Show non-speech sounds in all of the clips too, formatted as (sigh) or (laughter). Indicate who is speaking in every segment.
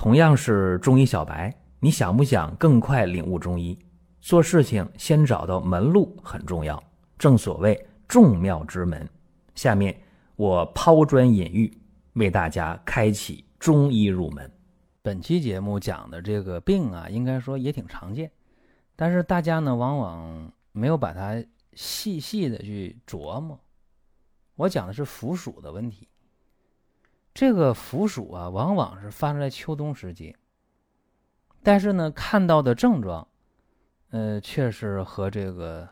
Speaker 1: 同样是中医小白，你想不想更快领悟中医？做事情先找到门路很重要，正所谓众妙之门。下面我抛砖引玉，为大家开启中医入门。
Speaker 2: 本期节目讲的这个病啊，应该说也挺常见，但是大家呢往往没有把它细细的去琢磨。我讲的是腐鼠的问题。这个腐鼠啊，往往是发生在秋冬时节，但是呢，看到的症状，呃，却是和这个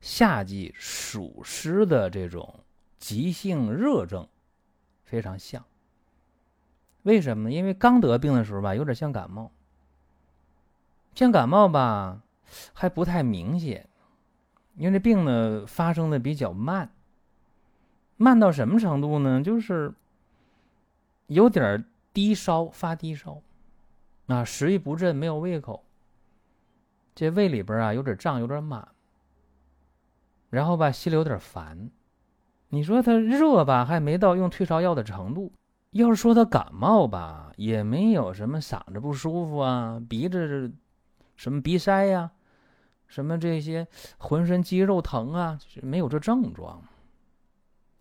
Speaker 2: 夏季暑湿的这种急性热症非常像。为什么呢？因为刚得病的时候吧，有点像感冒，像感冒吧，还不太明显，因为这病呢发生的比较慢，慢到什么程度呢？就是。有点低烧，发低烧，啊，食欲不振，没有胃口。这胃里边啊有点胀，有点满。然后吧，心里有点烦。你说他热吧，还没到用退烧药的程度；要是说他感冒吧，也没有什么嗓子不舒服啊，鼻子什么鼻塞呀，什么这些浑身肌肉疼啊，没有这症状，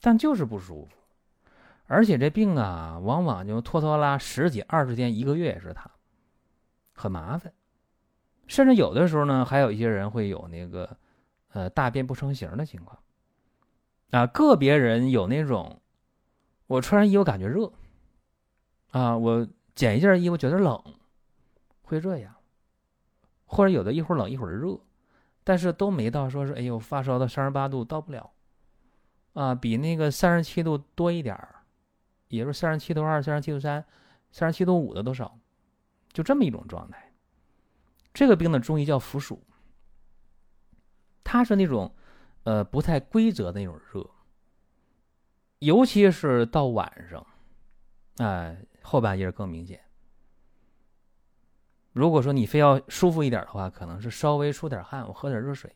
Speaker 2: 但就是不舒服。而且这病啊，往往就拖拖拉十几、二十天、一个月也是他，很麻烦。甚至有的时候呢，还有一些人会有那个，呃，大便不成形的情况。啊，个别人有那种，我穿上衣服感觉热，啊，我减一件衣服觉得冷，会这样。或者有的一会儿冷一会儿热，但是都没到说是哎呦发烧到三十八度到不了，啊，比那个三十七度多一点儿。也是三十七度二、三十七度三、三十七度五的多少，就这么一种状态。这个病的中医叫伏暑，它是那种呃不太规则的那种热，尤其是到晚上，啊，后半夜更明显。如果说你非要舒服一点的话，可能是稍微出点汗，我喝点热水，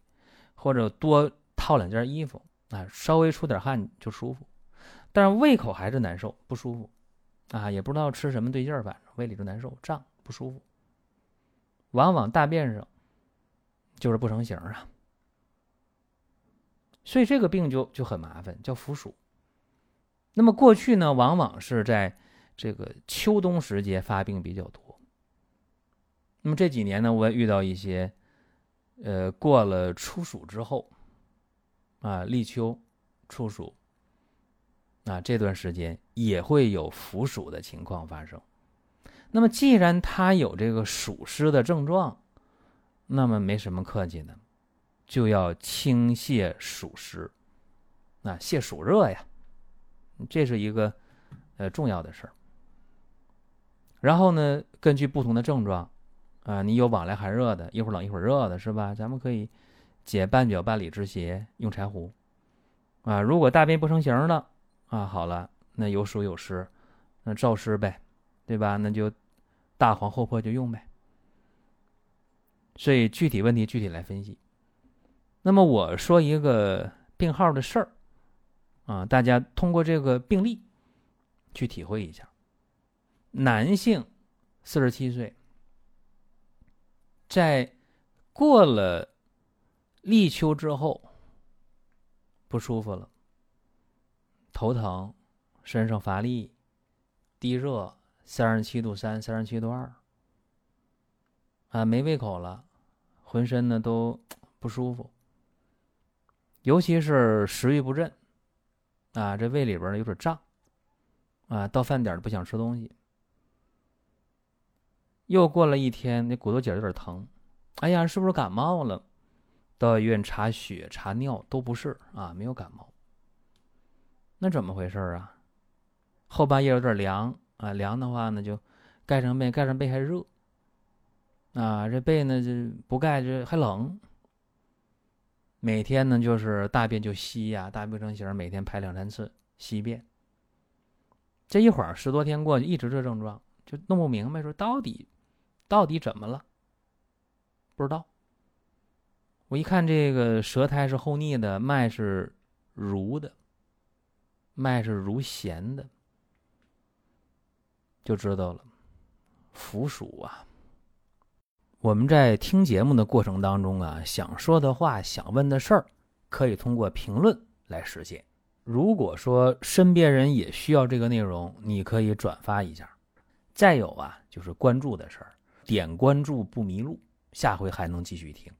Speaker 2: 或者多套两件衣服，啊，稍微出点汗就舒服。但是胃口还是难受，不舒服，啊，也不知道吃什么对劲儿，反正胃里就难受、胀、不舒服。往往大便上就是不成形啊，所以这个病就就很麻烦，叫腐鼠。那么过去呢，往往是在这个秋冬时节发病比较多。那么这几年呢，我也遇到一些，呃，过了初暑之后，啊，立秋、初暑。啊，这段时间也会有腐鼠的情况发生。那么，既然他有这个暑湿的症状，那么没什么客气的，就要清泻暑湿，啊，泻暑热呀，这是一个呃重要的事儿。然后呢，根据不同的症状，啊，你有往来寒热的，一会儿冷一会儿热的，是吧？咱们可以解半脚半里之邪，用柴胡。啊，如果大便不成形的。啊，好了，那有暑有湿，那燥湿呗，对吧？那就大黄厚朴就用呗。所以具体问题具体来分析。那么我说一个病号的事儿啊，大家通过这个病例去体会一下。男性，四十七岁，在过了立秋之后不舒服了。头疼，身上乏力，低热，三十七度三、三十七度二，啊，没胃口了，浑身呢都 (tsk) 不舒服，尤其是食欲不振，啊，这胃里边呢有点胀，啊，到饭点不想吃东西。又过了一天，那骨头节有点疼，哎呀，是不是感冒了？到医院查血、查尿都不是啊，没有感冒。那怎么回事啊？后半夜有点凉啊，凉的话呢就盖上被，盖上被还热啊。这被呢就不盖就还冷。每天呢就是大便就稀呀，大便成形，每天排两三次稀便。这一会儿十多天过去，一直这症状就弄不明白，说到底到底怎么了？不知道。我一看这个舌苔是厚腻的，脉是濡的。脉是如弦的，就知道了。腐鼠啊。我们在听节目的过程当中啊，想说的话、想问的事儿，可以通过评论来实现。如果说身边人也需要这个内容，你可以转发一下。再有啊，就是关注的事儿，点关注不迷路，下回还能继续听。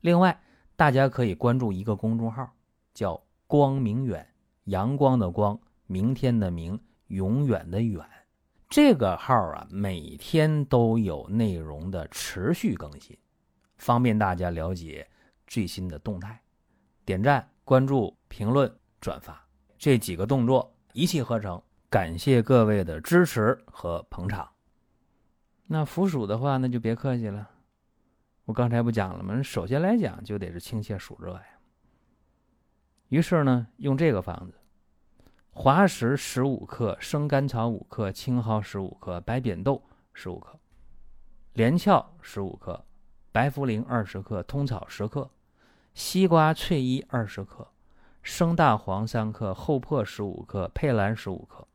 Speaker 2: 另外，大家可以关注一个公众号，叫“光明远”，阳光的光，明天的明，永远的远。这个号啊，每天都有内容的持续更新，方便大家了解最新的动态。点赞、关注、评论、转发这几个动作一气呵成。感谢各位的支持和捧场。那腐鼠的话，那就别客气了。我刚才不讲了吗？首先来讲，就得是清泻暑热呀。于是呢，用这个方子。滑石十五克，生甘草五克，青蒿十五克，白扁豆十五克，连翘十五克，白茯苓二十克，通草十克，西瓜翠衣二十克，生大黄三克，厚朴十五克，佩兰十五克。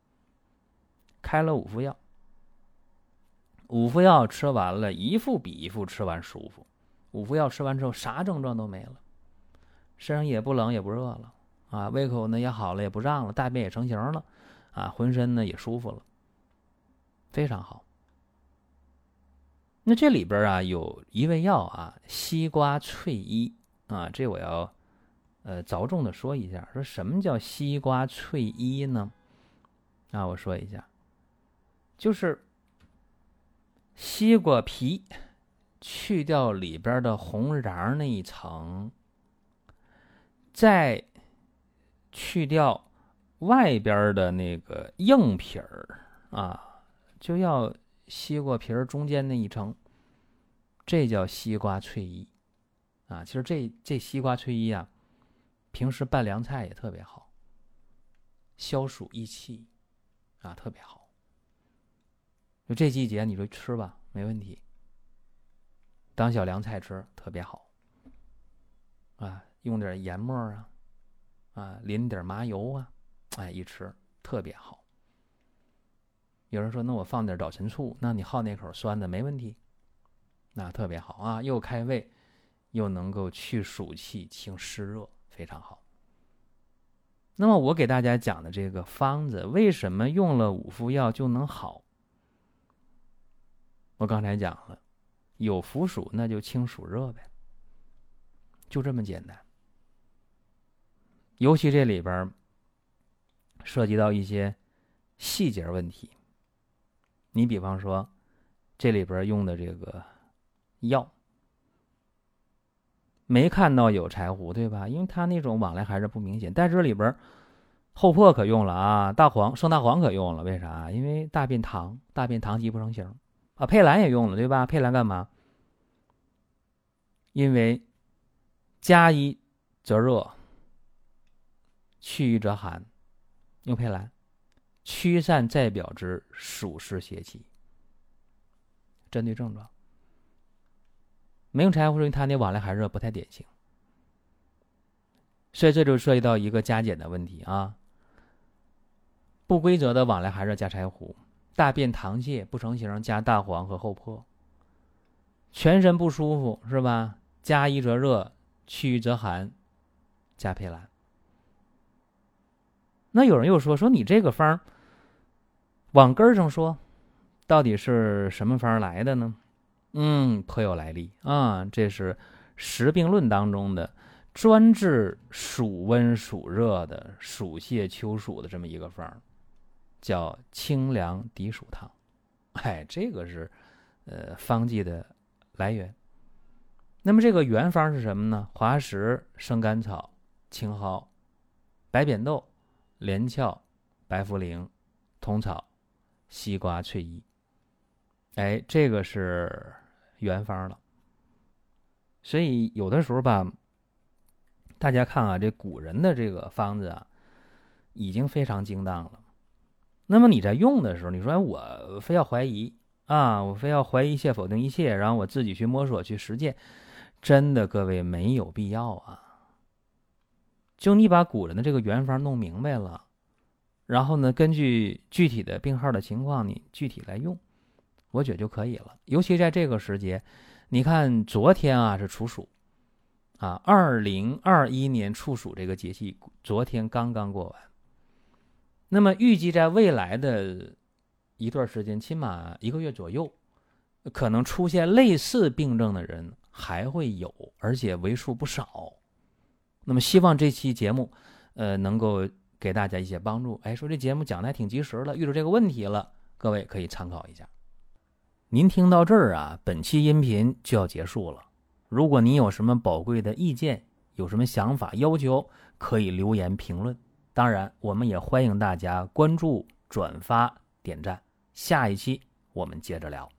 Speaker 2: 开了五副药，五副药吃完了，一副比一副吃完舒服。五副药吃完之后，啥症状都没了，身上也不冷也不热了。啊，胃口呢也好了，也不胀了，大便也成型了，啊，浑身呢也舒服了，非常好。那这里边啊有一味药啊，西瓜翠衣啊，这我要呃着重的说一下，说什么叫西瓜翠衣呢？啊，我说一下，就是西瓜皮去掉里边的红瓤那一层，再去掉外边的那个硬皮儿啊，就要西瓜皮儿中间那一层，这叫西瓜翠衣啊。其实这这西瓜翠衣啊，平时拌凉菜也特别好，消暑益气啊，特别好。就这季节你就吃吧，没问题，当小凉菜吃特别好啊，用点盐末啊。啊，淋点麻油啊，哎，一吃特别好。有人说，那我放点早晨醋，那你好那口酸的没问题，那特别好啊，又开胃，又能够去暑气、清湿热，非常好。那么我给大家讲的这个方子，为什么用了五副药就能好？我刚才讲了，有腐暑那就清暑热呗，就这么简单。尤其这里边涉及到一些细节问题。你比方说，这里边用的这个药，没看到有柴胡，对吧？因为它那种往来还是不明显。但这里边厚朴可用了啊，大黄、生大黄可用了。为啥？因为大便溏，大便溏积不成形啊。佩兰也用了，对吧？佩兰干嘛？因为加一则热。去瘀则寒，用佩兰驱散在表之暑湿邪气。针对症状，没用柴胡，因为它那往来寒热不太典型，所以这就涉及到一个加减的问题啊。不规则的往来寒热加柴胡，大便溏泻不成形加大黄和厚朴，全身不舒服是吧？加一则热，去瘀则寒，加佩兰。那有人又说说你这个方儿往根儿上说，到底是什么方儿来的呢？嗯，颇有来历啊！这是《时病论》当中的专治暑温暑热的暑泻秋暑的这么一个方儿，叫清凉涤暑汤。哎，这个是呃方剂的来源。那么这个原方是什么呢？滑石、生甘草、青蒿、白扁豆。连翘、白茯苓、通草、西瓜翠衣，哎，这个是原方了。所以有的时候吧，大家看啊，这古人的这个方子啊，已经非常精当了。那么你在用的时候，你说我非要怀疑啊，我非要怀疑一切、否定一切，然后我自己去摸索、去实践，真的各位没有必要啊。就你把古人的这个原方弄明白了，然后呢，根据具体的病号的情况，你具体来用，我觉得就可以了。尤其在这个时节，你看昨天啊是处暑，啊，二零二一年处暑这个节气昨天刚刚过完。那么预计在未来的一段时间，起码一个月左右，可能出现类似病症的人还会有，而且为数不少。那么希望这期节目，呃，能够。给大家一些帮助，哎，说这节目讲的还挺及时了，遇到这个问题了，各位可以参考一下。您听到这儿啊，本期音频就要结束了。如果您有什么宝贵的意见，有什么想法要求，可以留言评论。当然，我们也欢迎大家关注、转发、点赞。下一期我们接着聊。